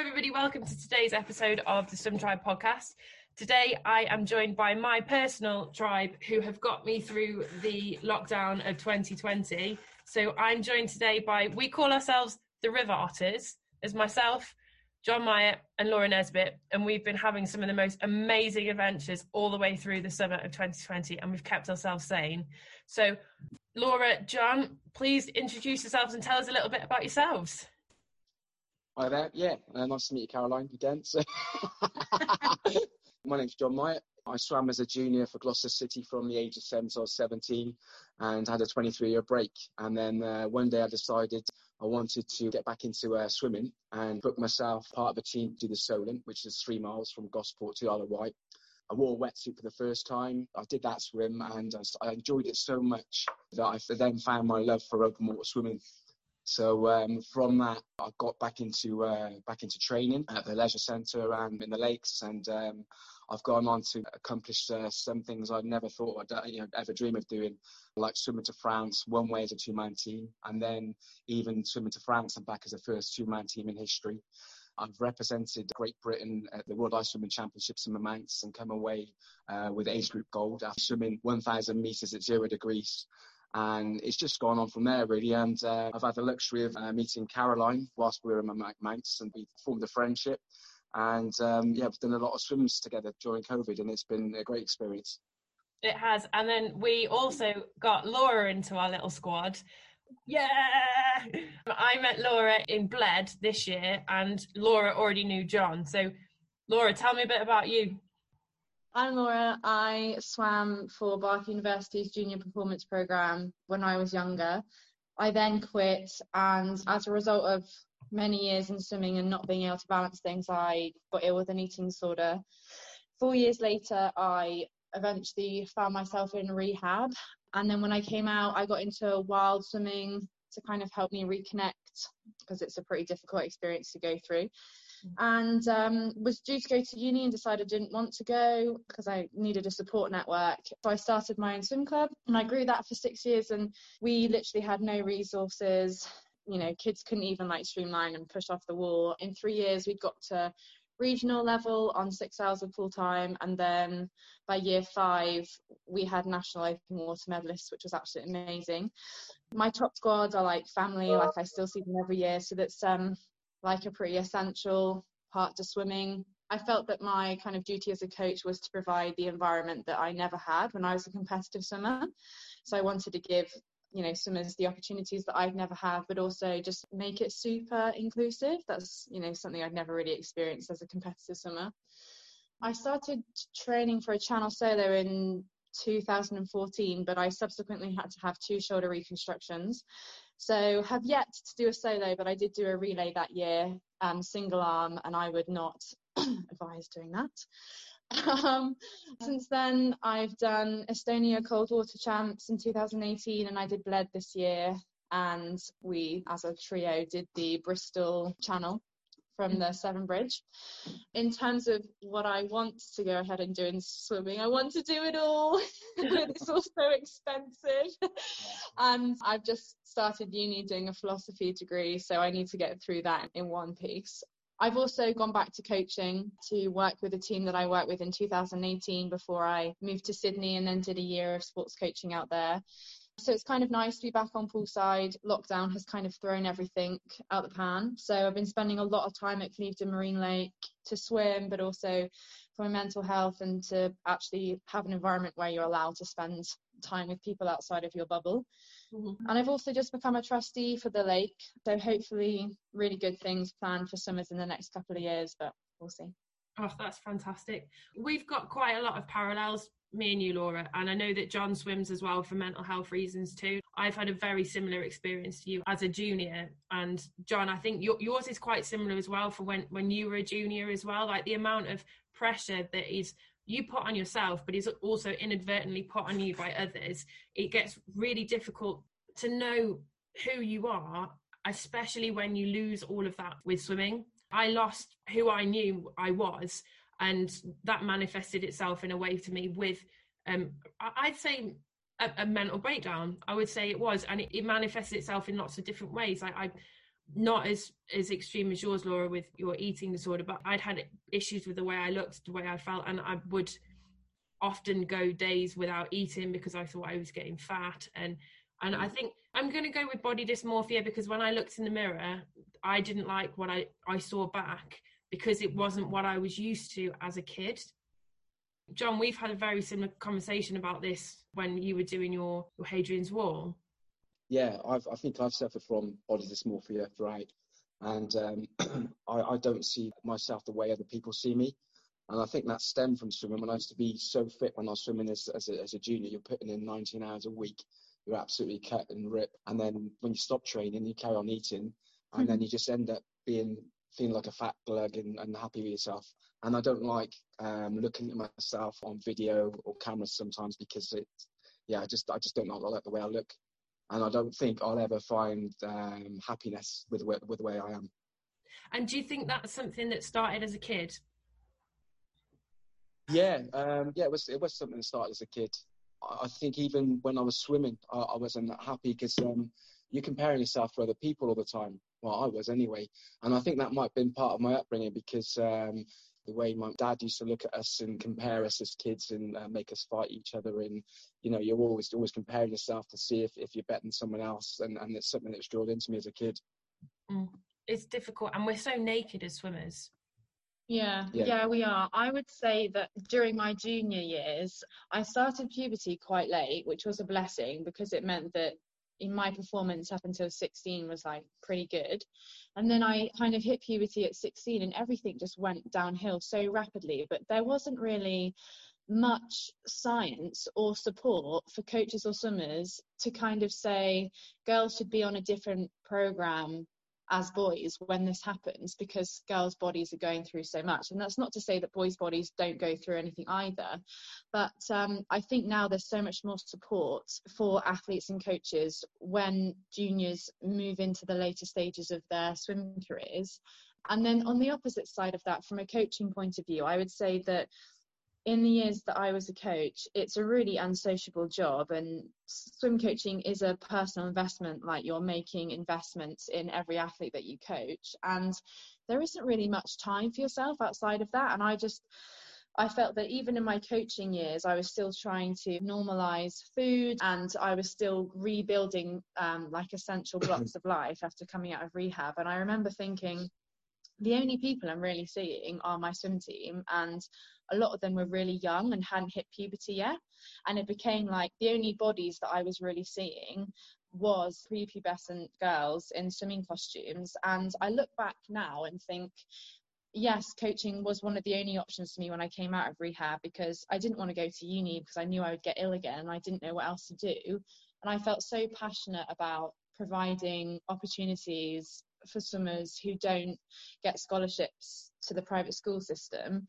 everybody. Welcome to today's episode of the Swim Tribe podcast. Today, I am joined by my personal tribe who have got me through the lockdown of 2020. So, I'm joined today by, we call ourselves the River Otters. as myself, John Myatt, and Laura Nesbitt, and we've been having some of the most amazing adventures all the way through the summer of 2020, and we've kept ourselves sane. So, Laura, John, please introduce yourselves and tell us a little bit about yourselves. Hi there. Yeah, uh, nice to meet you, Caroline, again. So My name's John Myatt. I swam as a junior for Gloucester City from the age of seven to I was 17 and had a 23 year break. And then uh, one day I decided I wanted to get back into uh, swimming and book myself part of a team to do the Solent, which is three miles from Gosport to Isle of Wight. I wore a wetsuit for the first time. I did that swim and I enjoyed it so much that I then found my love for open water swimming. So um, from that, I got back into uh, back into training at the leisure centre and in the lakes, and um, I've gone on to accomplish uh, some things I'd never thought I'd uh, you know, ever dream of doing, like swimming to France one way as a two-man team, and then even swimming to France and back as the first two-man team in history. I've represented Great Britain at the World Ice Swimming Championships in Murmansk and come away uh, with age group gold after swimming 1,000 metres at zero degrees and it's just gone on from there really. And uh, I've had the luxury of uh, meeting Caroline whilst we were in my Manx, and we formed a friendship. And um, yeah, we've done a lot of swims together during COVID, and it's been a great experience. It has, and then we also got Laura into our little squad. Yeah, I met Laura in Bled this year, and Laura already knew John. So, Laura, tell me a bit about you. I'm Laura. I swam for Bath University's junior performance program when I was younger. I then quit, and as a result of many years in swimming and not being able to balance things, I got ill with an eating disorder. Four years later, I eventually found myself in rehab. And then when I came out, I got into wild swimming to kind of help me reconnect because it's a pretty difficult experience to go through and um, was due to go to uni and decided I didn't want to go because I needed a support network. So I started my own swim club and I grew that for six years and we literally had no resources. You know, kids couldn't even like streamline and push off the wall. In three years, we'd got to regional level on six hours of full time and then by year five we had national open water medalists which was absolutely amazing my top squads are like family like i still see them every year so that's um like a pretty essential part to swimming. I felt that my kind of duty as a coach was to provide the environment that I never had when I was a competitive swimmer. So I wanted to give, you know, swimmers the opportunities that I'd never had, but also just make it super inclusive. That's, you know, something I'd never really experienced as a competitive swimmer. I started training for a channel solo in 2014, but I subsequently had to have two shoulder reconstructions. So have yet to do a solo, but I did do a relay that year, um, single arm, and I would not advise doing that. Um, since then, I've done Estonia Cold Water Champs in 2018, and I did Bled this year. And we, as a trio, did the Bristol Channel from mm. the Severn Bridge. In terms of what I want to go ahead and do in swimming, I want to do it all. it's all so expensive. and I've just started uni doing a philosophy degree, so I need to get through that in one piece. I've also gone back to coaching to work with a team that I worked with in 2018 before I moved to Sydney and then did a year of sports coaching out there. So it's kind of nice to be back on poolside. Lockdown has kind of thrown everything out the pan. So I've been spending a lot of time at Clevedon Marine Lake to swim, but also for my mental health and to actually have an environment where you're allowed to spend time with people outside of your bubble. Mm-hmm. And I've also just become a trustee for the lake. So hopefully, really good things planned for summers in the next couple of years, but we'll see. Oh, that's fantastic. We've got quite a lot of parallels me and you, Laura, and I know that John swims as well for mental health reasons too. I've had a very similar experience to you as a junior, and John, I think your, yours is quite similar as well for when when you were a junior as well. Like the amount of pressure that is you put on yourself, but is also inadvertently put on you by others. It gets really difficult to know who you are, especially when you lose all of that with swimming. I lost who I knew I was and that manifested itself in a way to me with um, I'd say a, a, mental breakdown. I would say it was, and it, it, manifested itself in lots of different ways. I, I, not as as extreme as yours laura with your eating disorder but i'd had issues with the way i looked the way i felt and i would often go days without eating because i thought i was getting fat and and i think i'm going to go with body dysmorphia because when i looked in the mirror i didn't like what i i saw back because it wasn't what i was used to as a kid john we've had a very similar conversation about this when you were doing your your hadrian's wall yeah, I've, I think I've suffered from body dysmorphia throughout, and um, I, I, don't see myself the way other people see me. And I think that stemmed from swimming. When I used to be so fit when I was swimming as, as, a, as a junior, you're putting in 19 hours a week, you're absolutely cut and ripped. And then when you stop training, you carry on eating, and mm-hmm. then you just end up being feeling like a fat glug and, and happy with yourself. And I don't like um, looking at myself on video or cameras sometimes because it, yeah, I just I just don't like the way I look and I don't think I'll ever find um, happiness with with the way I am. And do you think that's something that started as a kid? Yeah, um, yeah, it was it was something that started as a kid. I, I think even when I was swimming, I, I wasn't happy because um, you're comparing yourself to other people all the time. Well, I was anyway, and I think that might have been part of my upbringing because um, the way my dad used to look at us and compare us as kids and uh, make us fight each other. And you know you're always always comparing yourself to see if, if you're better than someone else. And, and it's something that's drilled into me as a kid. Mm. it's difficult. And we're so naked as swimmers. Yeah, yeah, yeah, we are. I would say that during my junior years, I started puberty quite late, which was a blessing because it meant that in my performance up until 16 was like pretty good. And then I kind of hit puberty at 16 and everything just went downhill so rapidly. But there wasn't really much science or support for coaches or swimmers to kind of say girls should be on a different program as boys when this happens because girls' bodies are going through so much. And that's not to say that boys' bodies don't go through anything either. But um, I think now there's so much more support for athletes and coaches when juniors move into the later stages of their swim careers. And then on the opposite side of that, from a coaching point of view, I would say that in the years that I was a coach, it's a really unsociable job, and swim coaching is a personal investment. Like you're making investments in every athlete that you coach, and there isn't really much time for yourself outside of that. And I just, I felt that even in my coaching years, I was still trying to normalize food, and I was still rebuilding um, like essential blocks of life after coming out of rehab. And I remember thinking the only people I'm really seeing are my swim team, and a lot of them were really young and hadn't hit puberty yet. And it became like the only bodies that I was really seeing was prepubescent girls in swimming costumes. And I look back now and think, yes, coaching was one of the only options for me when I came out of rehab because I didn't want to go to uni because I knew I would get ill again and I didn't know what else to do. And I felt so passionate about providing opportunities for swimmers who don't get scholarships to the private school system.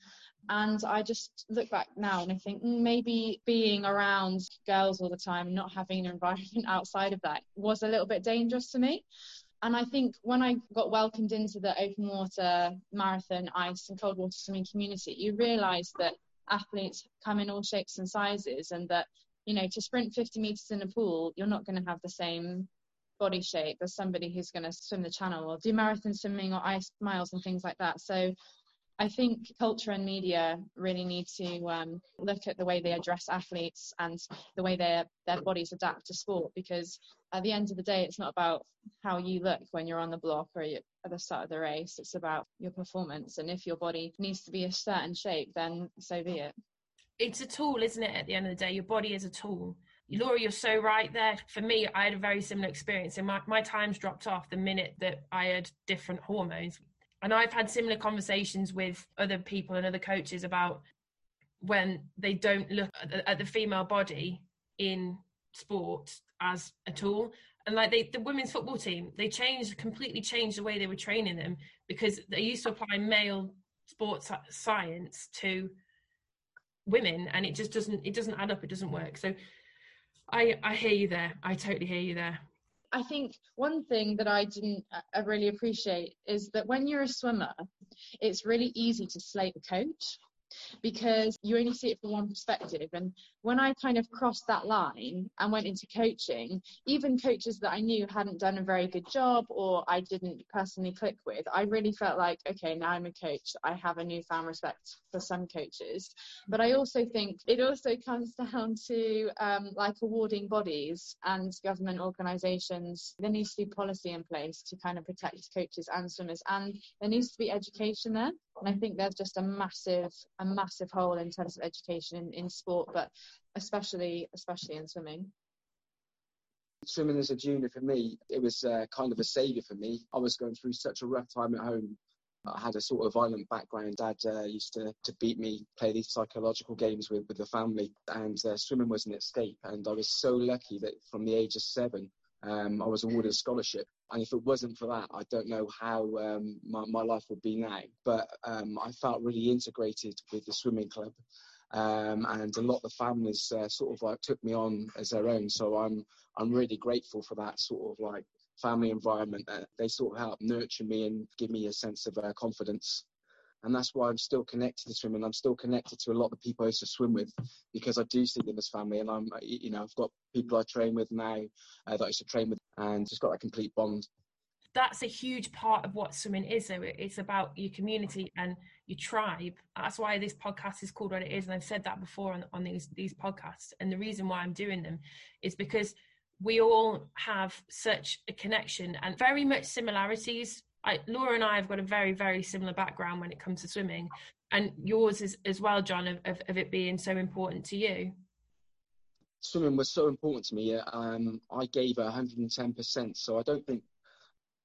And I just look back now and I think mm, maybe being around girls all the time, not having an environment outside of that was a little bit dangerous to me. And I think when I got welcomed into the open water, marathon, ice, and cold water swimming community, you realise that athletes come in all shapes and sizes, and that you know to sprint 50 meters in a pool, you're not going to have the same body shape as somebody who's going to swim the channel or do marathon swimming or ice miles and things like that. So I think culture and media really need to um, look at the way they address athletes and the way their their bodies adapt to sport because at the end of the day, it's not about how you look when you're on the block or at the start of the race. It's about your performance, and if your body needs to be a certain shape, then so be it. It's a tool, isn't it? At the end of the day, your body is a tool. Laura, you're so right there. For me, I had a very similar experience, and my, my times dropped off the minute that I had different hormones. And I've had similar conversations with other people and other coaches about when they don't look at the, at the female body in sport as a tool. And like they, the women's football team, they changed, completely changed the way they were training them because they used to apply male sports science to women and it just doesn't it doesn't add up it doesn't work so I I hear you there. I totally hear you there. I think one thing that I didn't I really appreciate is that when you're a swimmer, it's really easy to slate the coach. Because you only see it from one perspective. And when I kind of crossed that line and went into coaching, even coaches that I knew hadn't done a very good job or I didn't personally click with, I really felt like, okay, now I'm a coach. I have a newfound respect for some coaches. But I also think it also comes down to um, like awarding bodies and government organisations. There needs to be policy in place to kind of protect coaches and swimmers, and there needs to be education there. And I think there's just a massive, a massive hole in terms of education in, in sport, but especially, especially in swimming. Swimming as a junior for me, it was uh, kind of a saviour for me. I was going through such a rough time at home. I had a sort of violent background. Dad uh, used to, to beat me, play these psychological games with, with the family, and uh, swimming was an escape. And I was so lucky that from the age of seven, um, I was awarded a scholarship. And if it wasn't for that, I don't know how um, my, my life would be now. But um, I felt really integrated with the swimming club. Um, and a lot of the families uh, sort of like took me on as their own. So I'm I'm really grateful for that sort of like family environment. that they sort of help nurture me and give me a sense of uh, confidence and that's why I'm still connected to swimming. I'm still connected to a lot of the people I used to swim with because I do see them as family, and I'm, you know, I've got people I train with now uh, that I used to train with, and just got that complete bond. That's a huge part of what swimming is, though. It's about your community and your tribe. That's why this podcast is called what it is, and I've said that before on, on these these podcasts. And the reason why I'm doing them is because we all have such a connection and very much similarities I, Laura and I have got a very, very similar background when it comes to swimming, and yours is as well, John, of, of, of it being so important to you. Swimming was so important to me. Um, I gave 110%. So I don't think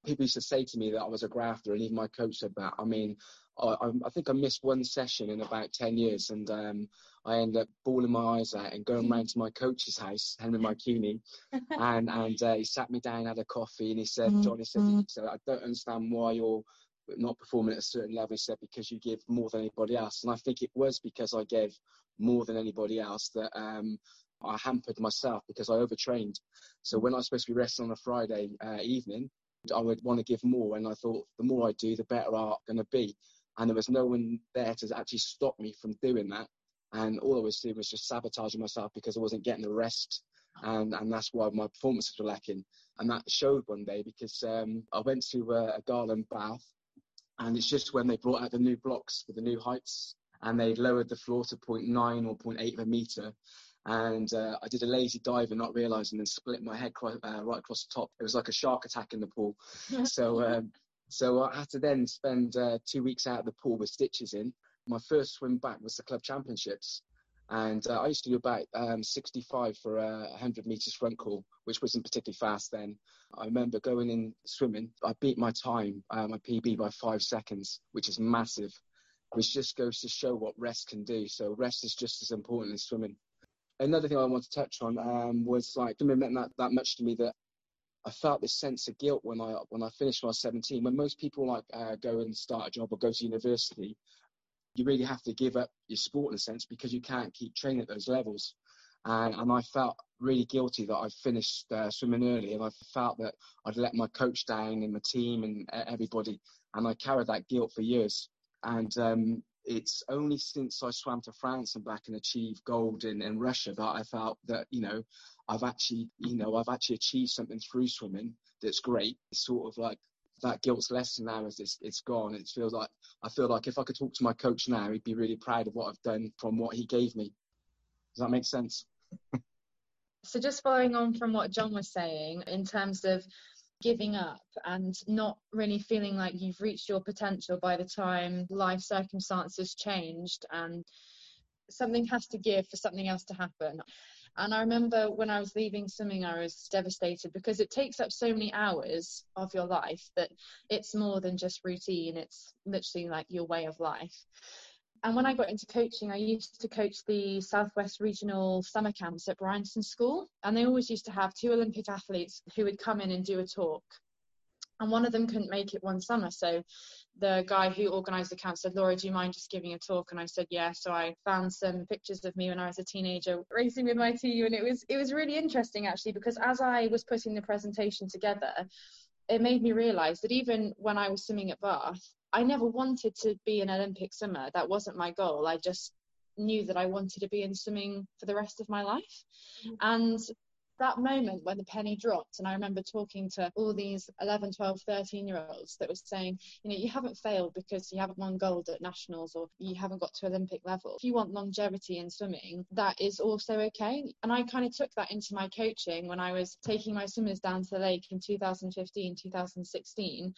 people used to say to me that I was a grafter, and even my coach said that. I mean, I, I think I missed one session in about 10 years, and um, I ended up bawling my eyes out and going round to my coach's house, Henry Marcuni, and and uh, he sat me down, had a coffee, and he said, mm-hmm. John, he said, he said, I don't understand why you're not performing at a certain level. He said, because you give more than anybody else. And I think it was because I gave more than anybody else that um, I hampered myself because I overtrained. So when I was supposed to be resting on a Friday uh, evening, I would want to give more. And I thought, the more I do, the better I'm going to be. And there was no one there to actually stop me from doing that and all I was doing was just sabotaging myself because I wasn't getting the rest, and and that's why my performances were lacking. And that showed one day because um, I went to uh, a Garland bath, and it's just when they brought out the new blocks with the new heights, and they lowered the floor to 0.9 or 0.8 of a meter. And uh, I did a lazy dive and not realizing and split my head uh, right across the top. It was like a shark attack in the pool. so, um, so I had to then spend uh, two weeks out of the pool with stitches in my first swim back was the club championships. And uh, I used to do about um, 65 for a 100 meters front crawl, which wasn't particularly fast then. I remember going in swimming. I beat my time, uh, my PB, by five seconds, which is massive, which just goes to show what rest can do. So rest is just as important as swimming. Another thing I want to touch on um, was like swimming meant that, that much to me that I felt this sense of guilt when I when I finished when I was 17. When most people like uh, go and start a job or go to university, you really have to give up your sport in a sense because you can't keep training at those levels. And, and I felt really guilty that I finished uh, swimming early, and I felt that I'd let my coach down and my team and everybody, and I carried that guilt for years. And um, it's only since I swam to France and back and achieved gold in, in Russia that I felt that you know I've actually you know I've actually achieved something through swimming that's great. It's sort of like that guilt's less now as it's, it's gone. It feels like I feel like if I could talk to my coach now, he'd be really proud of what I've done from what he gave me. Does that make sense? so just following on from what John was saying in terms of giving up and not really feeling like you've reached your potential by the time life circumstances changed and something has to give for something else to happen. And I remember when I was leaving swimming, I was devastated because it takes up so many hours of your life that it's more than just routine, it's literally like your way of life. And when I got into coaching, I used to coach the Southwest Regional summer camps at Bryanston School. And they always used to have two Olympic athletes who would come in and do a talk and one of them couldn't make it one summer. So the guy who organised the camp said, Laura, do you mind just giving a talk? And I said, yeah. So I found some pictures of me when I was a teenager racing with my team, and it was it was really interesting actually because as I was putting the presentation together, it made me realise that even when I was swimming at Bath, I never wanted to be an Olympic swimmer. That wasn't my goal. I just knew that I wanted to be in swimming for the rest of my life. Mm-hmm. And that moment when the penny dropped and i remember talking to all these 11 12 13 year olds that were saying you know you haven't failed because you haven't won gold at nationals or you haven't got to olympic level if you want longevity in swimming that is also okay and i kind of took that into my coaching when i was taking my swimmers down to the lake in 2015 2016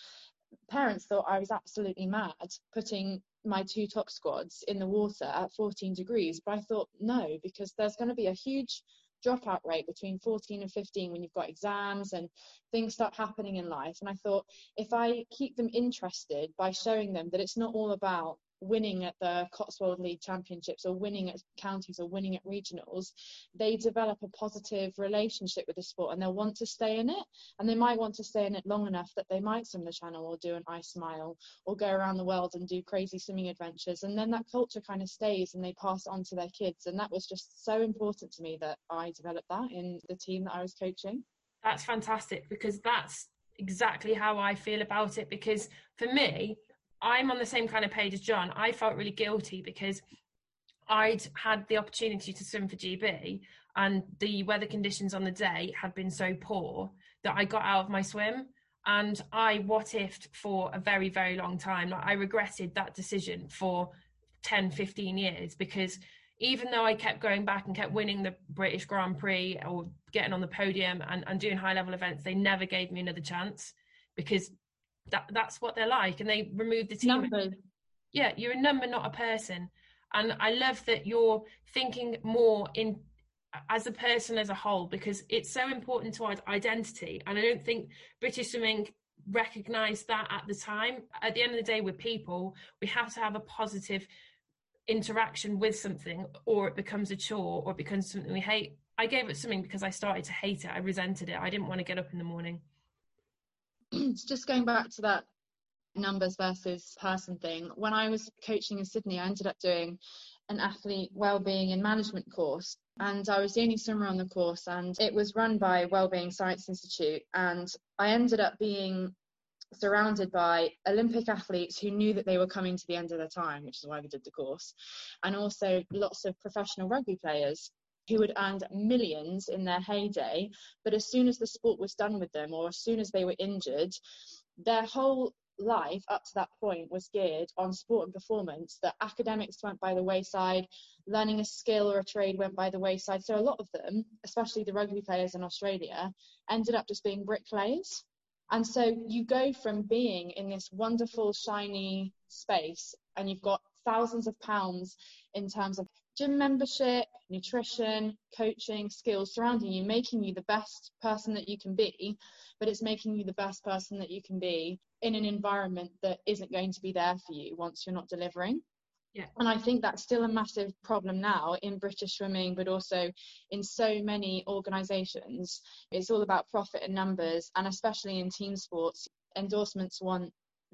parents thought I was absolutely mad putting my two top squads in the water at 14 degrees. But I thought, no, because there's going to be a huge dropout rate between 14 and 15 when you've got exams and things start happening in life. And I thought, if I keep them interested by showing them that it's not all about winning at the Cotswold League Championships or winning at counties or winning at regionals, they develop a positive relationship with the sport and they'll want to stay in it. And they might want to stay in it long enough that they might swim the channel or do an ice mile or go around the world and do crazy swimming adventures. And then that culture kind of stays and they pass it on to their kids. And that was just so important to me that I developed that in the team that I was coaching. That's fantastic because that's exactly how I feel about it. Because for me, I'm on the same kind of page as John. I felt really guilty because I'd had the opportunity to swim for GB and the weather conditions on the day had been so poor that I got out of my swim and I what ifed for a very, very long time. Like I regretted that decision for 10, 15 years because even though I kept going back and kept winning the British Grand Prix or getting on the podium and, and doing high level events, they never gave me another chance because that that's what they're like and they remove the team. Numbers. yeah you're a number not a person. And i love that you're thinking more in as a person as a whole because it's so important to our identity. And i don't think british swimming recognized that at the time. At the end of the day we're people. We have to have a positive interaction with something or it becomes a chore or it becomes something we hate. I gave up swimming because i started to hate it. I resented it. I didn't want to get up in the morning just going back to that numbers versus person thing, when I was coaching in Sydney, I ended up doing an athlete wellbeing and management course. And I was the only swimmer on the course, and it was run by Wellbeing Science Institute. And I ended up being surrounded by Olympic athletes who knew that they were coming to the end of their time, which is why we did the course, and also lots of professional rugby players who had earned millions in their heyday, but as soon as the sport was done with them or as soon as they were injured, their whole life up to that point was geared on sport and performance. That academics went by the wayside learning a skill or a trade went by the wayside. So a lot of them especially the rugby players in australia ended up just being bricklayers. And so you go from being in this wonderful shiny space and you've got thousands of pounds in terms of gym membership, nutrition, coaching, skills surrounding you, making you the best person that you can be, but it's making you the best person that you can be in an environment that isn't going to be there for you once you're not delivering. Yeah. And I think that's still a massive problem now in British swimming, but also in so many organisations. It's all about profit and numbers, and especially in team sports, endorsements want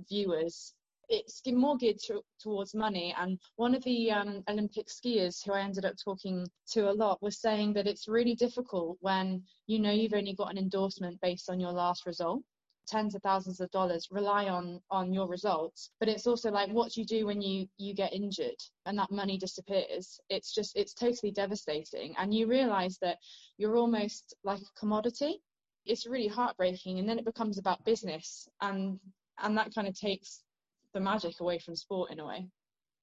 viewers it's geared to, towards money. And one of the um, Olympic skiers who I ended up talking to a lot was saying that it's really difficult when you know you've only got an endorsement based on your last result. Tens of thousands of dollars rely on on your results, but it's also like what do you do when you you get injured and that money disappears? It's just it's totally devastating, and you realise that you're almost like a commodity. It's really heartbreaking, and then it becomes about business, and and that kind of takes the magic away from sport in a way.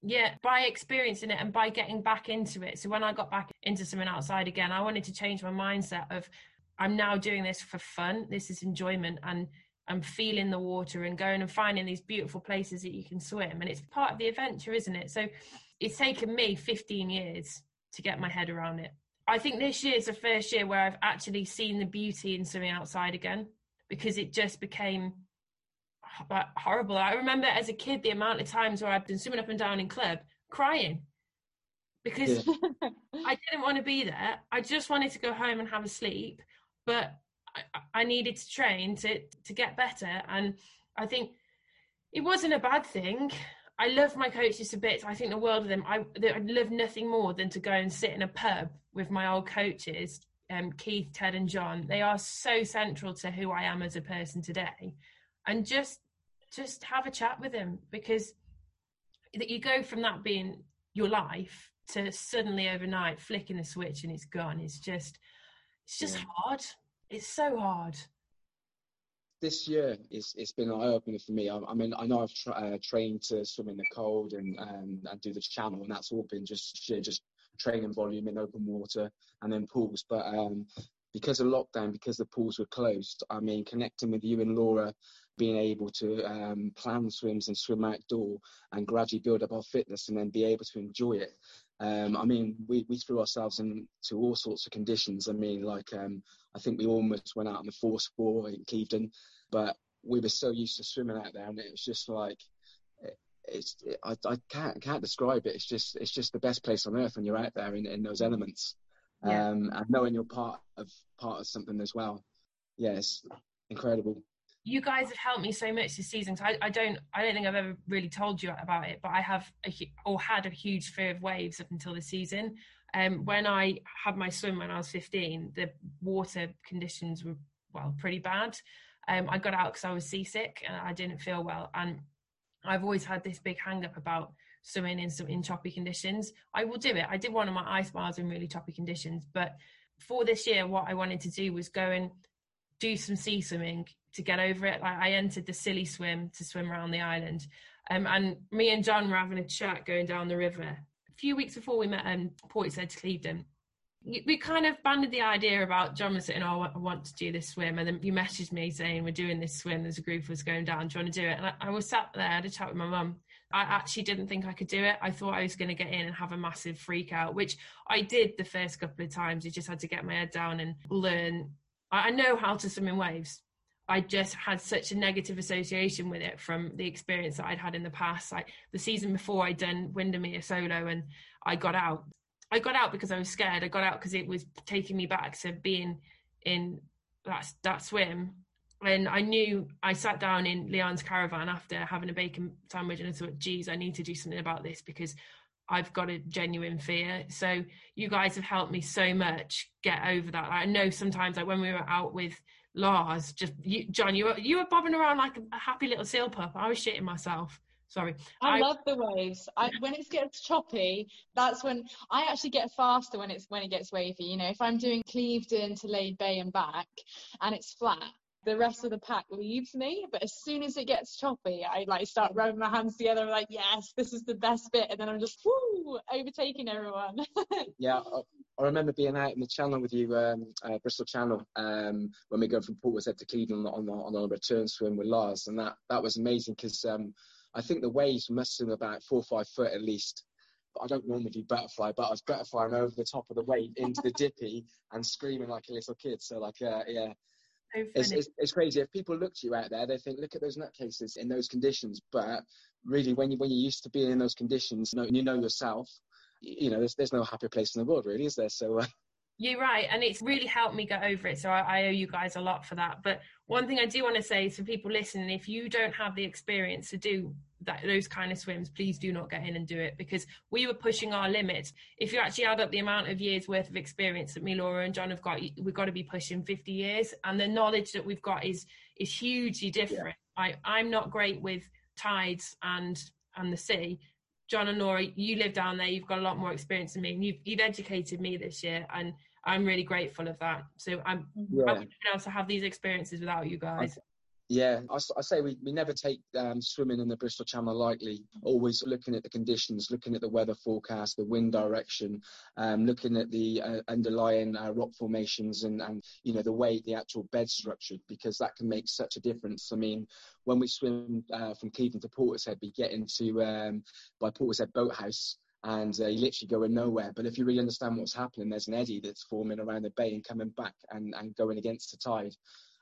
Yeah, by experiencing it and by getting back into it. So when I got back into something outside again, I wanted to change my mindset of I'm now doing this for fun. This is enjoyment and I'm feeling the water and going and finding these beautiful places that you can swim. And it's part of the adventure, isn't it? So it's taken me 15 years to get my head around it. I think this year is the first year where I've actually seen the beauty in swimming outside again because it just became horrible. I remember as a kid the amount of times where I've been swimming up and down in club crying because yeah. I didn't want to be there. I just wanted to go home and have a sleep, but I, I needed to train to to get better. And I think it wasn't a bad thing. I love my coaches a bit. I think the world of them. I I'd love nothing more than to go and sit in a pub with my old coaches, um, Keith, Ted, and John. They are so central to who I am as a person today, and just just have a chat with him because that you go from that being your life to suddenly overnight flicking the switch and it's gone. It's just, it's just yeah. hard. It's so hard. This year, it's it's been an eye opener for me. I, I, mean, I know I've tra- uh, trained to swim in the cold and um, and do the channel, and that's all been just just training volume in open water and then pools. But um, because of lockdown, because the pools were closed, I mean, connecting with you and Laura, being able to um, plan swims and swim outdoor and gradually build up our fitness and then be able to enjoy it. Um, I mean, we, we threw ourselves into all sorts of conditions. I mean, like, um, I think we almost went out on the force four in Clevedon, but we were so used to swimming out there and it was just like, it's it, I, I can't can't describe it. It's just it's just the best place on earth when you're out there in, in those elements, yeah. um, and knowing you're part of part of something as well. Yes, yeah, incredible. You guys have helped me so much this season. So I, I don't I don't think I've ever really told you about it, but I have a, or had a huge fear of waves up until the season. Um, when I had my swim when I was 15, the water conditions were well pretty bad. Um, I got out because I was seasick and I didn't feel well, and I've always had this big hang up about swimming in some in choppy conditions. I will do it. I did one of my ice bars in really choppy conditions, but for this year, what I wanted to do was go and do some sea swimming to get over it. Like I entered the silly swim to swim around the island, um, and me and John were having a chat going down the river. A few weeks before we met um, Portishead to Clevedon, we kind of banded the idea about John was saying, "Oh, I want to do this swim," and then you messaged me saying, "We're doing this swim. There's a group of us going down. Do you want to do it?" And I, I was sat there, I had a chat with my mum. I actually didn't think I could do it. I thought I was going to get in and have a massive freak out, which I did the first couple of times. I just had to get my head down and learn. I know how to swim in waves. I just had such a negative association with it from the experience that I'd had in the past. Like the season before, I'd done Windermere solo and I got out I got out because I was scared. I got out because it was taking me back to being in that that swim. And I knew I sat down in Leon's caravan after having a bacon sandwich and I thought, geez, I need to do something about this because I've got a genuine fear. So you guys have helped me so much get over that. I know sometimes like when we were out with Lars, just you, John, you were you were bobbing around like a, happy little seal pup. I was shitting myself. Sorry. I, I love the waves. I, when it gets choppy, that's when I actually get faster when it's when it gets wavy. You know, if I'm doing Clevedon to Ladye Bay and back, and it's flat, the rest of the pack leaves me. But as soon as it gets choppy, I like start rubbing my hands together. I'm like, yes, this is the best bit, and then I'm just woo, overtaking everyone. yeah, I remember being out in the channel with you, um, uh, Bristol Channel, um, when we go from Portishead to Clevedon on, on, on a return swim with Lars, and that that was amazing because. Um, I think the waves must have been about four or five foot at least. But I don't normally do butterfly, but I was butterflying over the top of the wave into the dippy and screaming like a little kid. So like, uh, yeah. It's, it's, it's, crazy. If people look to you out there, they think, look at those nutcases in those conditions. But really, when you when you're used to being in those conditions, you know, you know yourself. You know, there's there's no happier place in the world, really, is there? So. Uh, you're right, and it's really helped me get over it. So I, I, owe you guys a lot for that. But one thing I do want to say is for people listening, if you don't have the experience to do that those kind of swims, please do not get in and do it because we were pushing our limits. If you actually add up the amount of years worth of experience that me, Laura, and John have got, we've got to be pushing 50 years, and the knowledge that we've got is is hugely different. Yeah. I I'm not great with tides and and the sea. John and Laura, you live down there. You've got a lot more experience than me, and you've you've educated me this year, and I'm really grateful of that. So I'm yeah. I wouldn't be able to have these experiences without you guys. Yeah, I, I, say we, we never take um, swimming in the Bristol Channel lightly. Always looking at the conditions, looking at the weather forecast, the wind direction, um, looking at the uh, underlying uh, rock formations and, and you know the way the actual bed structured because that can make such a difference. I mean, when we swim uh, from Clevedon to Portishead, we get into um, by Portishead Boathouse and uh, you literally go in nowhere. But if you really understand what's happening, there's an eddy that's forming around the bay and coming back and, and going against the tide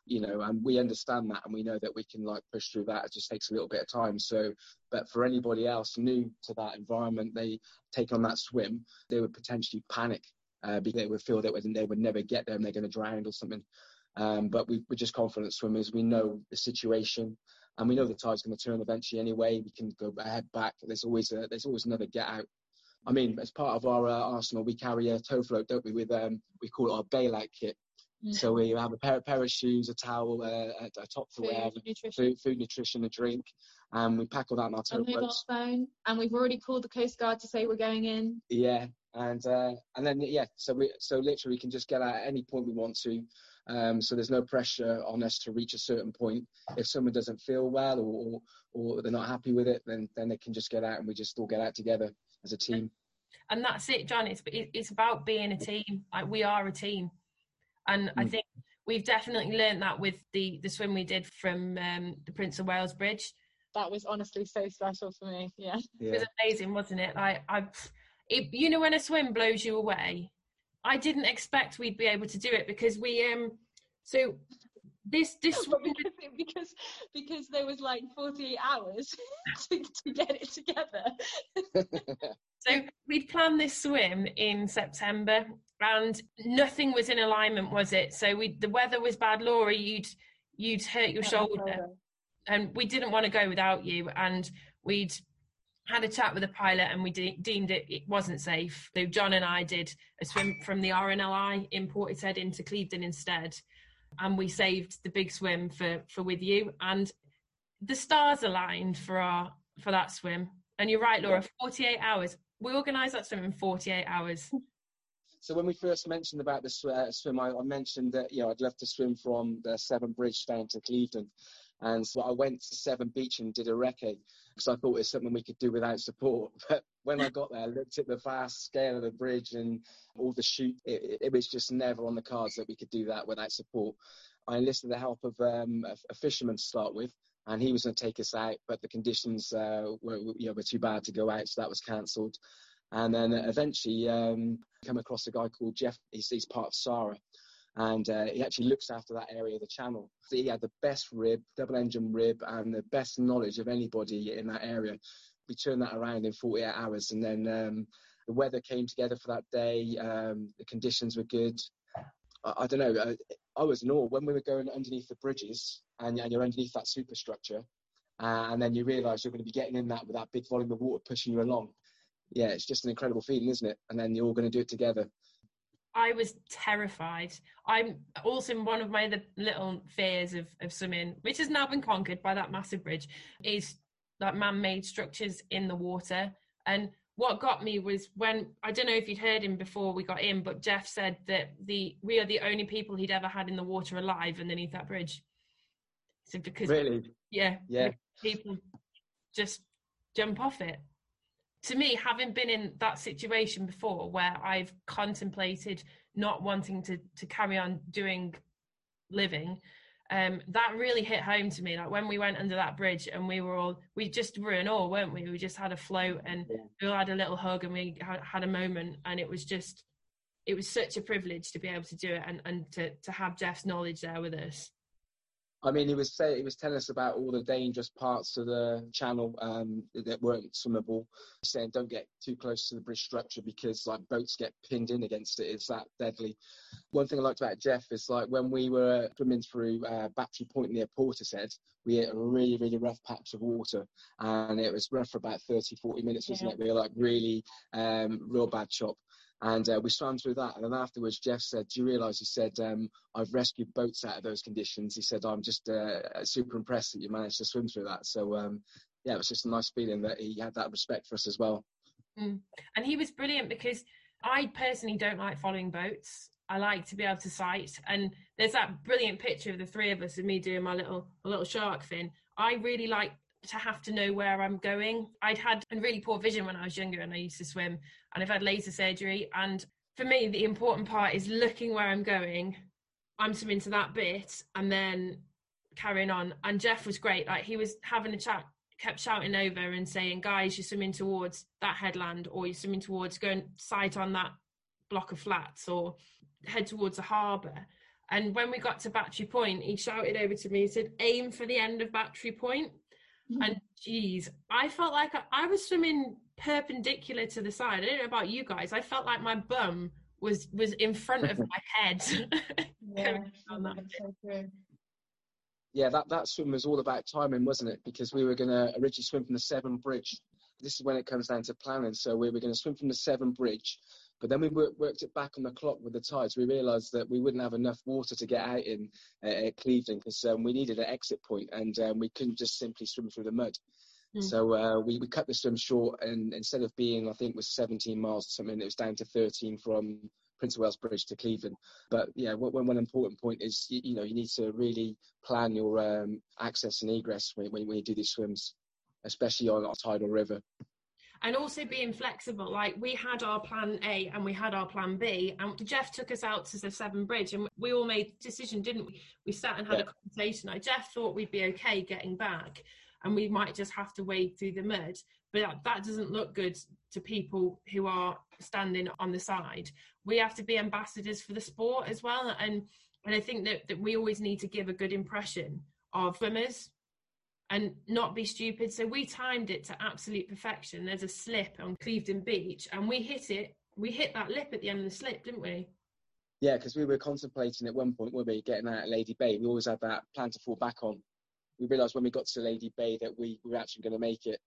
you know, and we understand that and we know that we can like push through that. It just takes a little bit of time. So, but for anybody else new to that environment, they take on that swim, they would potentially panic uh, because they would feel that they would never get there and they're going to drown or something. Um, but we, are just confident swimmers. We know the situation, and we know the tide's going to turn eventually anyway. We can go ahead back. There's always a, there's always another get out. I mean, as part of our uh, arsenal, we carry a tow float, don't we? With um, we call it our bailout kit Mm. So we have a pair, pair of shoes, a towel, a, a, top to food, wear, nutrition. Food, food, nutrition, a drink, and we pack all that in our tote a mobile phone, and we've already called the Coast Guard to say we're going in. Yeah, and uh, and then yeah, so we so literally we can just get out at any point we want to. Um, so there's no pressure on us to reach a certain point. If someone doesn't feel well or, or, or they're not happy with it, then then they can just get out and we just all get out together as a team. And that's it, John. It's it's about being a team. Like we are a team, and mm. I think we've definitely learned that with the the swim we did from um, the Prince of Wales Bridge. That was honestly so special for me. Yeah, yeah. it was amazing, wasn't it? Like I, it, you know, when a swim blows you away, I didn't expect we'd be able to do it because we um so this this because, because because there was like 48 hours to, to get it together so we'd planned this swim in september and nothing was in alignment was it? So we the weather was bad. Laura you'd you'd hurt your shoulder. and we didn't want to go without you and we'd had a chat with the pilot and we de- deemed it it wasn't safe. So john and i did a swim from the rnli in portishead into clevedon instead and we saved the big swim for for with you. And the stars aligned for our for that swim. And you're right laura 48 hours. We organised that swim in 48 hours so when we first mentioned about the uh, swim I, I, mentioned that you know i'd love to swim from the severn bridge down to clevedon and so i went to severn beach and did a recce because i thought it was something we could do without support but when I got there, I looked at the vast scale of the bridge and all the shoot. It, it, was just never on the cards that we could do that without support. I enlisted the help of um, a, a, fisherman to start with, and he was going to take us out, but the conditions uh, were, you know, were too bad to go out, so that was cancelled. And then eventually, um, come across a guy called Geoff. He's, part of SARA, and uh, he actually looks after that area of the channel. So he had the best rib, double engine rib, and the best knowledge of anybody in that area we turned that around in 48 hours. And then um, the weather came together for that day. Um, the conditions were good. I, I don't know. I, I, was in awe when we were going underneath the bridges and, and you're underneath that superstructure. Uh, and then you realise you're going to be getting in that with that big volume of water pushing you along. Yeah, it's just an incredible feeling, isn't it? And then you're all going to do it together. I was terrified. I'm also one of my other little fears of, of swimming, which has now been conquered by that massive bridge, is like man-made structures in the water and what got me was when I don't know if you'd heard him before we got in, but Geoff said that the we are the only people he'd ever had in the water alive underneath that bridge. So because really, yeah, yeah, people just jump off it. To me, having been in that situation before, where I've contemplated not wanting to to carry on doing living, um, that really hit home to me. Like when we went under that bridge and we were all, we just were in awe, weren't we? We just had a float and yeah. we all had a little hug and we had, had a moment. And it was just, it was such a privilege to be able to do it and, and to, to have Geoff's knowledge there with us. I mean, he was say he was telling us about all the dangerous parts of the channel um, that weren't swimmable. He's saying don't get too close to the bridge structure because like boats get pinned in against it. It's that deadly. One thing I liked about Geoff is like when we were swimming through uh, Battery Point near Portishead, we hit a really really rough patch of water, and it was rough for about 30, 40 minutes, wasn't it? We were like really um, real bad chop. And uh, we swam through that. And then afterwards, Geoff said, Do you realise? He said, um, I've rescued boats out of those conditions. He said, I'm just uh, super impressed that you managed to swim through that. So, um, yeah, it was just a nice feeling that he had that respect for us as well. Mm. And he was brilliant because I personally don't like following boats. I like to be able to sight. And there's that brilliant picture of the three of us and me doing my little little shark fin. I really like to have to know where I'm going. I'd had really poor vision when I was younger and I used to swim and I've had laser surgery. And for me, the important part is looking where I'm going. I'm swimming to that bit and then carrying on. And Geoff was great. Like he was having a chat, kept shouting over and saying, guys, you're swimming towards that headland or you're swimming towards going sight on that block of flats or head towards a harbour. And when we got to Battery Point, he shouted over to me, he said, aim for the end of Battery Point. Mm-hmm. And geez, I felt like I, I was swimming perpendicular to the side. I don't know about you guys. I felt like my bum was was in front of my head. yeah, that. So yeah, that, that swim was all about timing, wasn't it? Because we were going to originally swim from the Severn Bridge. This is when it comes down to planning. So we were going to swim from the Severn Bridge, But then we worked, it back on the clock with the tides. We realised that we wouldn't have enough water to get out in uh, at Clevedon because um, we needed an exit point and um, we couldn't just simply swim through the mud. Mm. So uh, we, we cut the swim short, and instead of being, I think, was 17 miles or something, it was down to 13 from Prince of Wales Bridge to Clevedon. But yeah, one, one important point is you, you know you need to really plan your um, access and egress when, when, when you do these swims, especially on a tidal river and also being flexible. Like we had our plan A and we had our plan B, and Geoff took us out to the Severn Bridge, and we all made decision, didn't we? We sat and had yeah. a conversation. Like Geoff thought we'd be okay getting back, and we might just have to wade through the mud, but that, that doesn't look good to people who are standing on the side. We have to be ambassadors for the sport as well, and and I think that, that we always need to give a good impression of swimmers and not be stupid. So we timed it to absolute perfection. There's a slip on Clevedon Beach, and we hit it. We hit that lip at the end of the slip, didn't we? Yeah, because we were contemplating at one point, were we, getting out at Ladye Bay? We always had that plan to fall back on. We realised when we got to Ladye Bay that we were actually going to make it.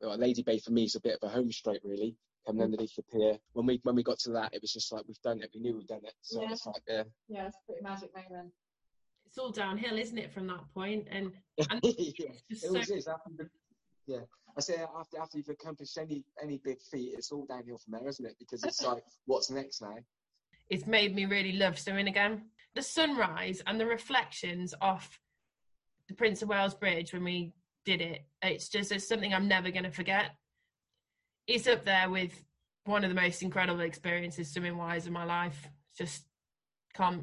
Well, Ladye Bay for me is a bit of a home straight, really, coming mm. underneath the pier. When we when we got to that, it was just like we've done it. We knew we'd done it. So yeah. it's like, yeah. Yeah, it's a pretty magic moment it's all downhill, isn't it, from that point? And, and yeah, it always so... is. After, yeah, I say after after you've accomplished any any big feat, it's all downhill from there, isn't it? Because it's like, what's next now? It's made me really love swimming again. The sunrise and the reflections off the Prince of Wales Bridge when we did it. It's just it's something I'm never going to forget. It's up there with one of the most incredible experiences swimming wise in my life. Just can't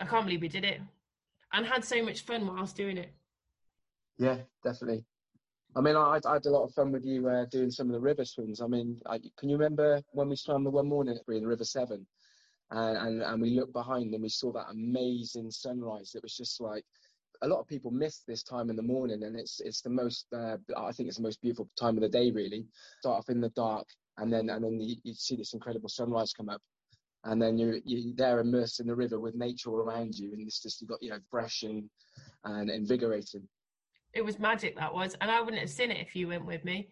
I can't believe we did it and had so much fun whilst doing it. Yeah, definitely. I mean, I, I had a lot of fun with you uh, doing some of the river swims. I mean, I, can you remember when we swam the one morning in the River Severn, and, and and we looked behind and we saw that amazing sunrise. It was just like a lot of people miss this time in the morning, and it's it's the most uh, I think it's the most beautiful time of the day. Really, start off in the dark, and then and then you, you see this incredible sunrise come up, and then you're you're there immersed in the river with nature all around you, and it's just you got you know fresh and and invigorating. It was magic that was, and I wouldn't have seen it if you went with me.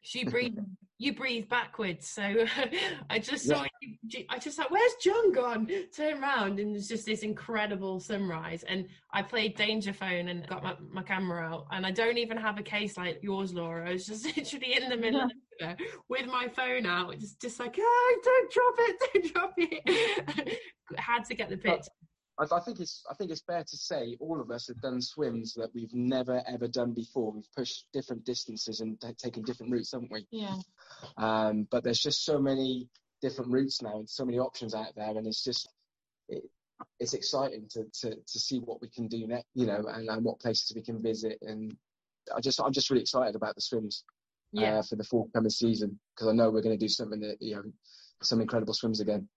She breathed, you breathe backwards, so I just saw yeah. you. I just like, where's John gone? Turn around, and there's just this incredible sunrise. And I played danger phone and got my, my camera out, and I don't even have a case like yours, Laura. I was just literally in the middle yeah. of with my phone out, just just like, oh, don't drop it, don't drop it. Had to get the picture. I, think it's I think it's fair to say all of us have done swims that we've never ever done before. We've pushed different distances and t- taken different routes, haven't we? Yeah. Um, but there's just so many different routes now and so many options out there, and it's just it, it's exciting to, to to see what we can do next, you know, and, and what places we can visit. And I just I'm just really excited about the swims yeah. uh, for the forthcoming season because I know we're going to do something that you know some incredible swims again.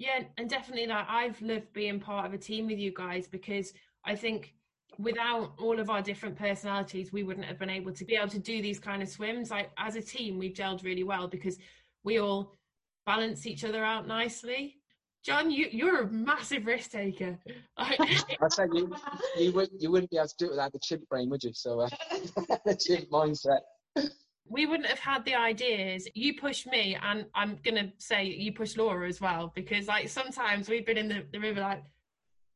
Yeah, and definitely like I've loved being part of a team with you guys because I think without all of our different personalities, we wouldn't have been able to be able to do these kind of swims. Like as a team, we've gelled really well because we all balance each other out nicely. John, you you're a massive risk taker. I said you you would you wouldn't be able to do it without the chimp brain, would you? So uh, the chimp mindset we wouldn't have had the ideas. You push me, and I'm gonna say you push Laura as well because like sometimes we've been in the, the river like,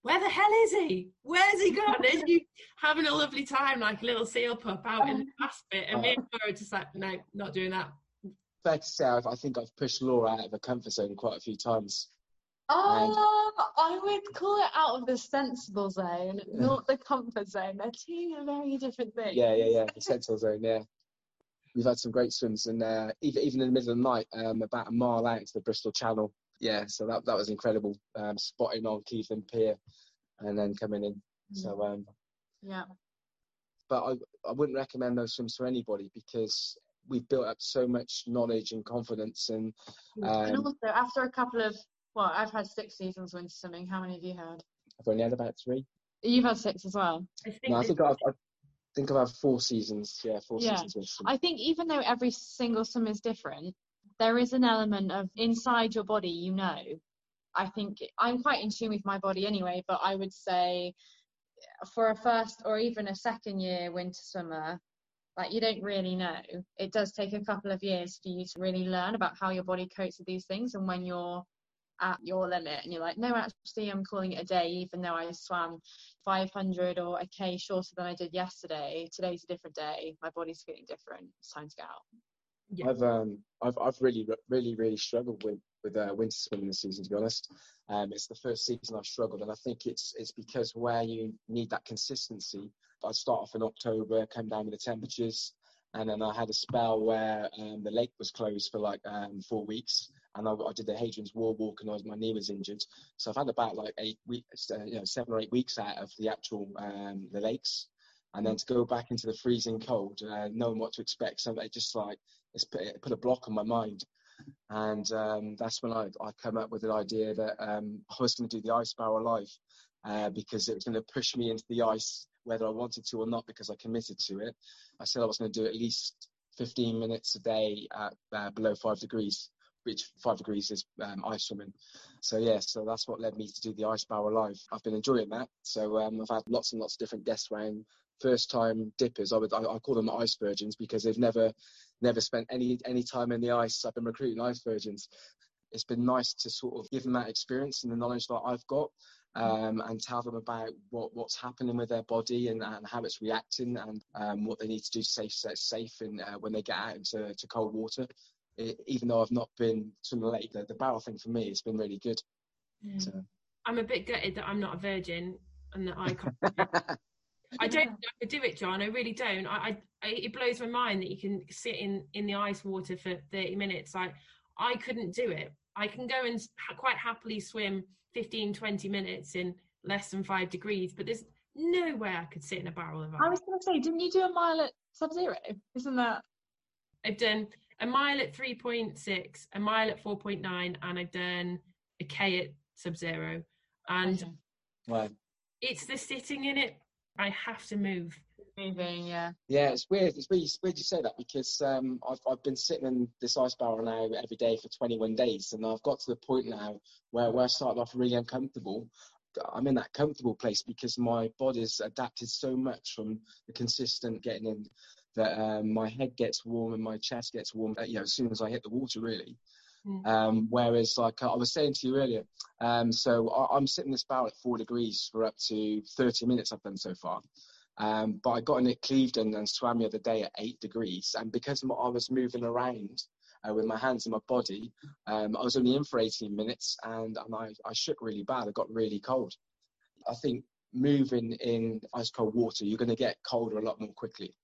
where the hell is he? Where's he gone? Is you having a lovely time like a little seal pup out in the last bit, and me and Laura just like, no, not doing that. Fair to say, I think I've pushed Laura out of her comfort zone quite a few times. Um, I would call it out of the sensible zone, not the comfort zone. They're two very different things. Yeah, yeah, yeah. The sensible zone, yeah we've had some great swims, and uh, even even in the middle of the night, um, about a mile out into the Bristol Channel. Yeah, so that that was incredible. Um, spotting on Clevedon Pier, and then coming in. Mm. So um, yeah. But I I wouldn't recommend those swims for anybody because we've built up so much knowledge and confidence, and um, and also after a couple of well, I've had six seasons winter swimming. How many have you had? I've only had about three. You've had six as well. I think, no, I think I've, I've think about four seasons. Yeah, four yeah. seasons. I think even though every single swim is different, there is an element of inside your body, you know. I think I'm quite in tune with my body anyway, but I would say for a first or even a second year winter swimmer, like you don't really know. It does take a couple of years for you to really learn about how your body copes with these things and when you're at your limit and you're like, no, actually I'm calling it a day even though I swam 500 or a K shorter than I did yesterday. Today's a different day. My body's feeling different. It's time to get out. Yeah. I've um I've I've really really really struggled with with uh, winter swimming this season to be honest. Um, it's the first season I've struggled, and I think it's it's because where you need that consistency. I start off in October, come down with the temperatures, and then I had a spell where um, the lake was closed for like um, four weeks, and I, I, did the Hadrian's Wall walk, and I was, my knee was injured. So I've had about like eight weeks, uh, you know, seven or eight weeks out of the actual um, the lakes, and then to go back into the freezing cold, uh, knowing what to expect, so it just like it's put, it put a block on my mind. And um, that's when I, I come up with an idea that um, I was going to do the ice barrel live uh, because it was going to push me into the ice whether I wanted to or not because I committed to it. I said I was going to do at least 15 minutes a day at uh, below five degrees, which five degrees is um, ice swimming. So yeah, so that's what led me to do the ice barrel live. I've been enjoying that. So um, I've had lots and lots of different guests around. First time dippers, I would I, I call them ice virgins because they've never never spent any any time in the ice. I've been recruiting ice virgins. It's been nice to sort of give them that experience and the knowledge that I've got, um, and tell them about what, what's happening with their body and, and how it's reacting and um, what they need to do safe safe in, uh, when they get out into to cold water. It, even though I've not been to the lake, the, the barrel thing for me has been really good. Mm. So. I'm a bit gutted that I'm not a virgin and that I can't. I don't know to do it, John. I really don't. I, I, it blows my mind that you can sit in in the ice water for 30 minutes. Like I couldn't do it. I can go and ha- quite happily swim 15, 20 minutes in less than five degrees, but there's no way I could sit in a barrel of ice. I was going to say, didn't you do a mile at sub zero? Isn't that? I've done a mile at 3.6, a mile at 4.9, and I've done a K at sub zero. And okay. wow. it's the sitting in it I have to move. Moving, yeah. Yeah, it's weird. It's weird, it's weird you say that because um, I've I've been sitting in this ice barrel now every day for 21 days, and I've got to the point now where where I started off really uncomfortable. I'm in that comfortable place because my body's adapted so much from the consistent getting in that um, my head gets warm and my chest gets warm. Uh, you know, as soon as I hit the water, really. Mm. Um, whereas, like I was saying to you earlier, um, so I, am sitting this barrel at four degrees for up to 30 minutes I've done so far. Um, but I got in at Clevedon and swam the other day at eight degrees. And because I was moving around uh, with my hands and my body, um, I was only in for 18 minutes and, and I, I shook really bad. I got really cold. I think moving in ice cold water, you're going to get colder a lot more quickly.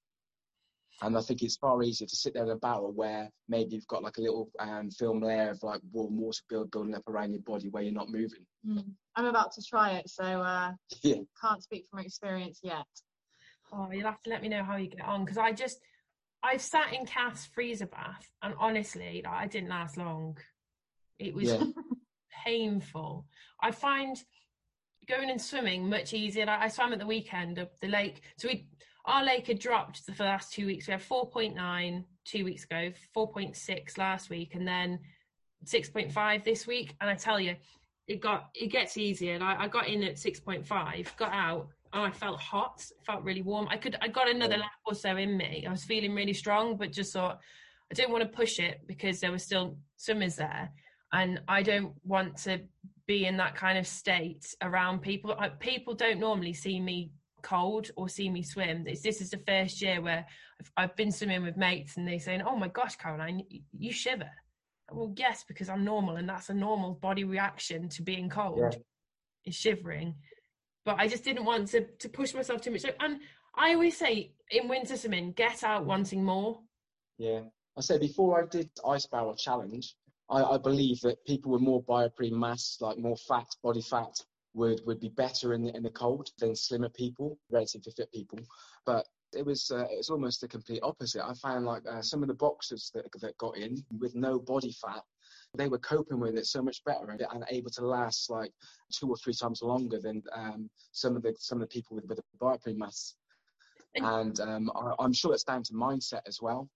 And I think it's far easier to sit there in a barrel where maybe you've got like a little um, film layer of like warm water build, building up around your body where you're not moving. Mm. I'm about to try it, so uh, yeah. can't speak from experience yet. Oh, you'll have to let me know how you get on because I just I've sat in Kath's freezer bath and honestly, like, I didn't last long. It was yeah. painful. I find going and swimming much easier. Like, I swam at the weekend of the lake, so we our lake had dropped for the last two weeks. We had 4.9 two weeks ago, 4.6 last week, and then 6.5 this week. And I tell you, it got it gets easier. And I, I got in at 6.5, got out, and I felt hot, felt really warm. I could I got another lap or so in me. I was feeling really strong, but just thought I didn't want to push it because there were still swimmers there, and I don't want to be in that kind of state around people. I, people don't normally see me cold or see me swim. This, this is the first year where I've, I've been swimming with mates and they're saying, "Oh my gosh, Caroline, you shiver." Well, yes, because I'm normal, and that's a normal body reaction to being cold. Yeah. Is shivering, but I just didn't want to to push myself too much. And I always say in winter swimming, get out wanting more. Yeah, I say before I did ice barrel challenge, I, I believe that people with more bioprene mass, like more fat, body fat, would would be better in the, in the cold than slimmer people, relatively fit people. But it was uh, it was almost the complete opposite. I found like uh, some of the boxers that that got in with no body fat, they were coping with it so much better and able to last like two or three times longer than um, some of the some of the people with, with the bioprene mass. And um, I, am sure it's down to mindset as well.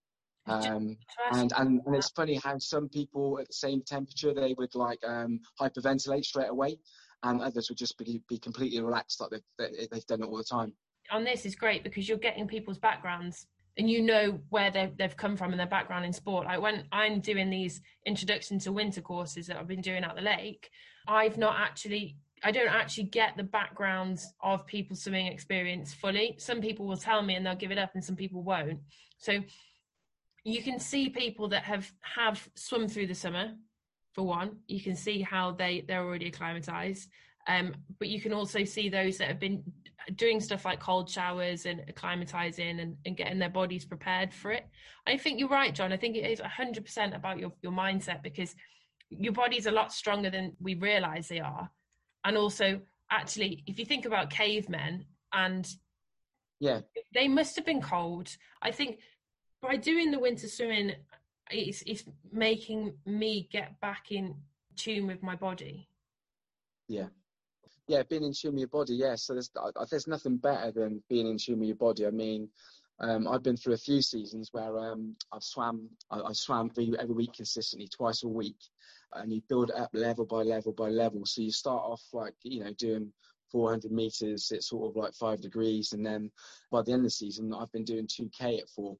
Um, and, and, and it's funny how some people at the same temperature they would like um, hyperventilate straight away and others would just be, be completely relaxed like they've, they've done it all the time on this is great because you're getting people's backgrounds and you know where they've, they've come from and their background in sport. Like when I'm doing these introduction to winter courses that I've been doing at the lake, I've not actually I don't actually get the backgrounds of people's swimming experience fully. Some people will tell me and they'll give it up, and some people won't. So you can see people that have have swum through the summer. For one, you can see how they they're already acclimatized. Um, but you can also see those that have been doing stuff like cold showers and acclimatizing and, and getting their bodies prepared for it. I think you're right, John. I think it is 100% about your, your mindset because your body's a lot stronger than we realize they are. And also, actually, if you think about cavemen and yeah, they must have been cold. I think by doing the winter swimming, it's, it's making me get back in tune with my body. Yeah, yeah, being in tune with your body. Yeah, so there's there's nothing better than being in tune with your body. I mean, um, I've been through a few seasons where um, I've swam I, I swam every, every week consistently, twice a week, and you build up level by level by level. So you start off like you know doing 400 meters at sort of like five degrees, and then by the end of the season, I've been doing 2k at four.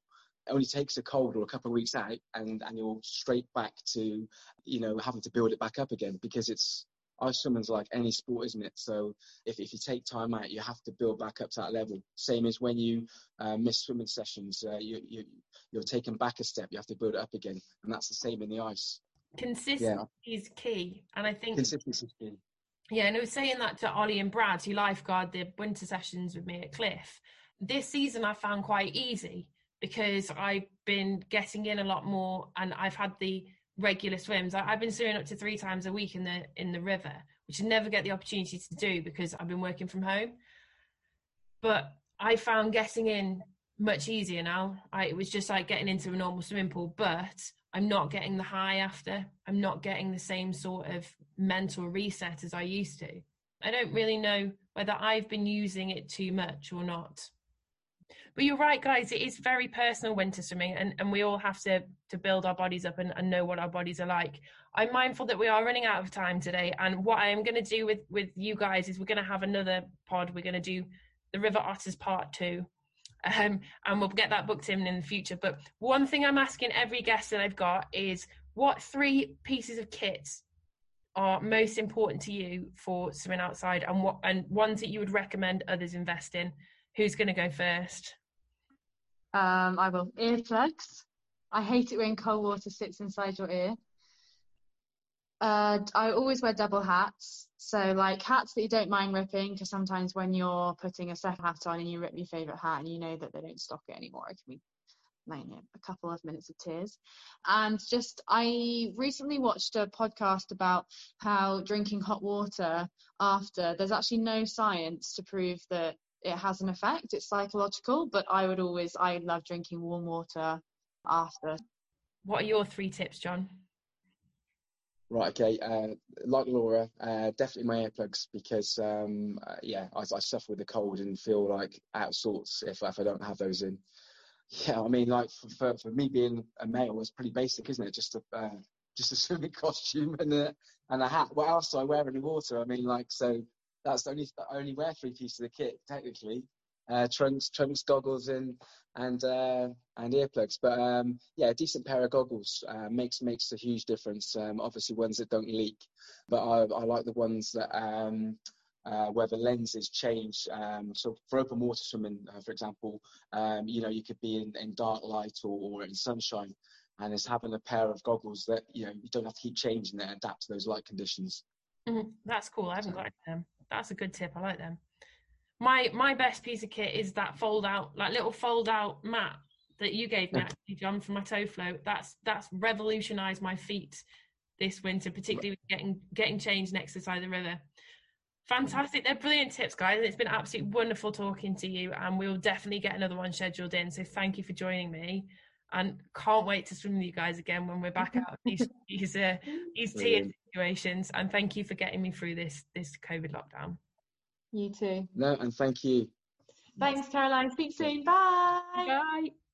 Only takes a cold or a couple of weeks out, and and you're straight back to you know having to build it back up again because it's ice swimming's like any sport, isn't it? So if, if you take time out, you have to build back up to that level. Same as when you uh, miss swimming sessions, uh, you, you, you're taking back a step, you have to build it up again. And that's the same in the ice. Consistency yeah. is key. And I think consistency is key. Yeah, and I was saying that to Ollie and Brad, who lifeguard the winter sessions with me at Cliff. This season I found quite easy because I've been getting in a lot more and I've had the regular swims. I, have been swimming up to three times a week in the in the river, which I never get the opportunity to do because I've been working from home. But I found getting in much easier now. I, it was just like getting into a normal swimming pool, but I'm not getting the high after. I'm not getting the same sort of mental reset as I used to. I don't really know whether I've been using it too much or not. But you're right, guys. It is very personal winter swimming, and, and we all have to to build our bodies up and, and know what our bodies are like. I'm mindful that we are running out of time today, and what I am going to do with with you guys is we're going to have another pod. We're going to do the River Otters Part Two, um, and we'll get that booked in in the future. But one thing I'm asking every guest that I've got is, what three pieces of kit are most important to you for swimming outside, and what and ones that you would recommend others invest in? Who's going to go first? Um, I will. Earplugs. I hate it when cold water sits inside your ear. Uh, I always wear double hats. So, like hats that you don't mind ripping, because sometimes when you're putting a second hat on and you rip your favourite hat and you know that they don't stock it anymore, it can be like, a couple of minutes of tears. And just, I recently watched a podcast about how drinking hot water after, there's actually no science to prove that it has an effect. It's psychological, but I would always, I love drinking warm water after. What are your three tips, John? Right, okay. Uh, like Laura, uh, definitely my earplugs because, um, uh, yeah, I, I, suffer with the cold and feel like out of sorts if, if I don't have those in. Yeah, I mean, like for, for, for me being a male, it's pretty basic, isn't it? Just a uh, just a swimming costume and a and a hat. What else do I wear in the water? I mean, like so that's the only I only wear three pieces of the kit technically. Uh, trunks, trunks, goggles, and and uh, and earplugs. But um, yeah, a decent pair of goggles uh, makes makes a huge difference. Um, obviously, ones that don't leak, but I, I like the ones that um, uh, where the lenses change. Um, so for open water swimming, uh, for example, um, you know you could be in, in dark light or, or in sunshine, and it's having a pair of goggles that you know you don't have to keep changing that adapt to those light conditions. Mm-hmm. That's cool. I haven't got them that's a good tip. I like them. My my best piece of kit is that fold out, like little fold out mat that you gave me actually, John, for my toe float. That's that's revolutionised my feet this winter, particularly getting getting changed next to the side of the river. Fantastic. They're brilliant tips, guys. And it's been absolutely wonderful talking to you. And we'll definitely get another one scheduled in. So thank you for joining me. And can't wait to swim with you guys again when we're back out of these these, uh, these tier situations. And thank you for getting me through this this COVID lockdown. You too. No, and thank you. Thanks, Caroline. Speak soon. Bye. Bye.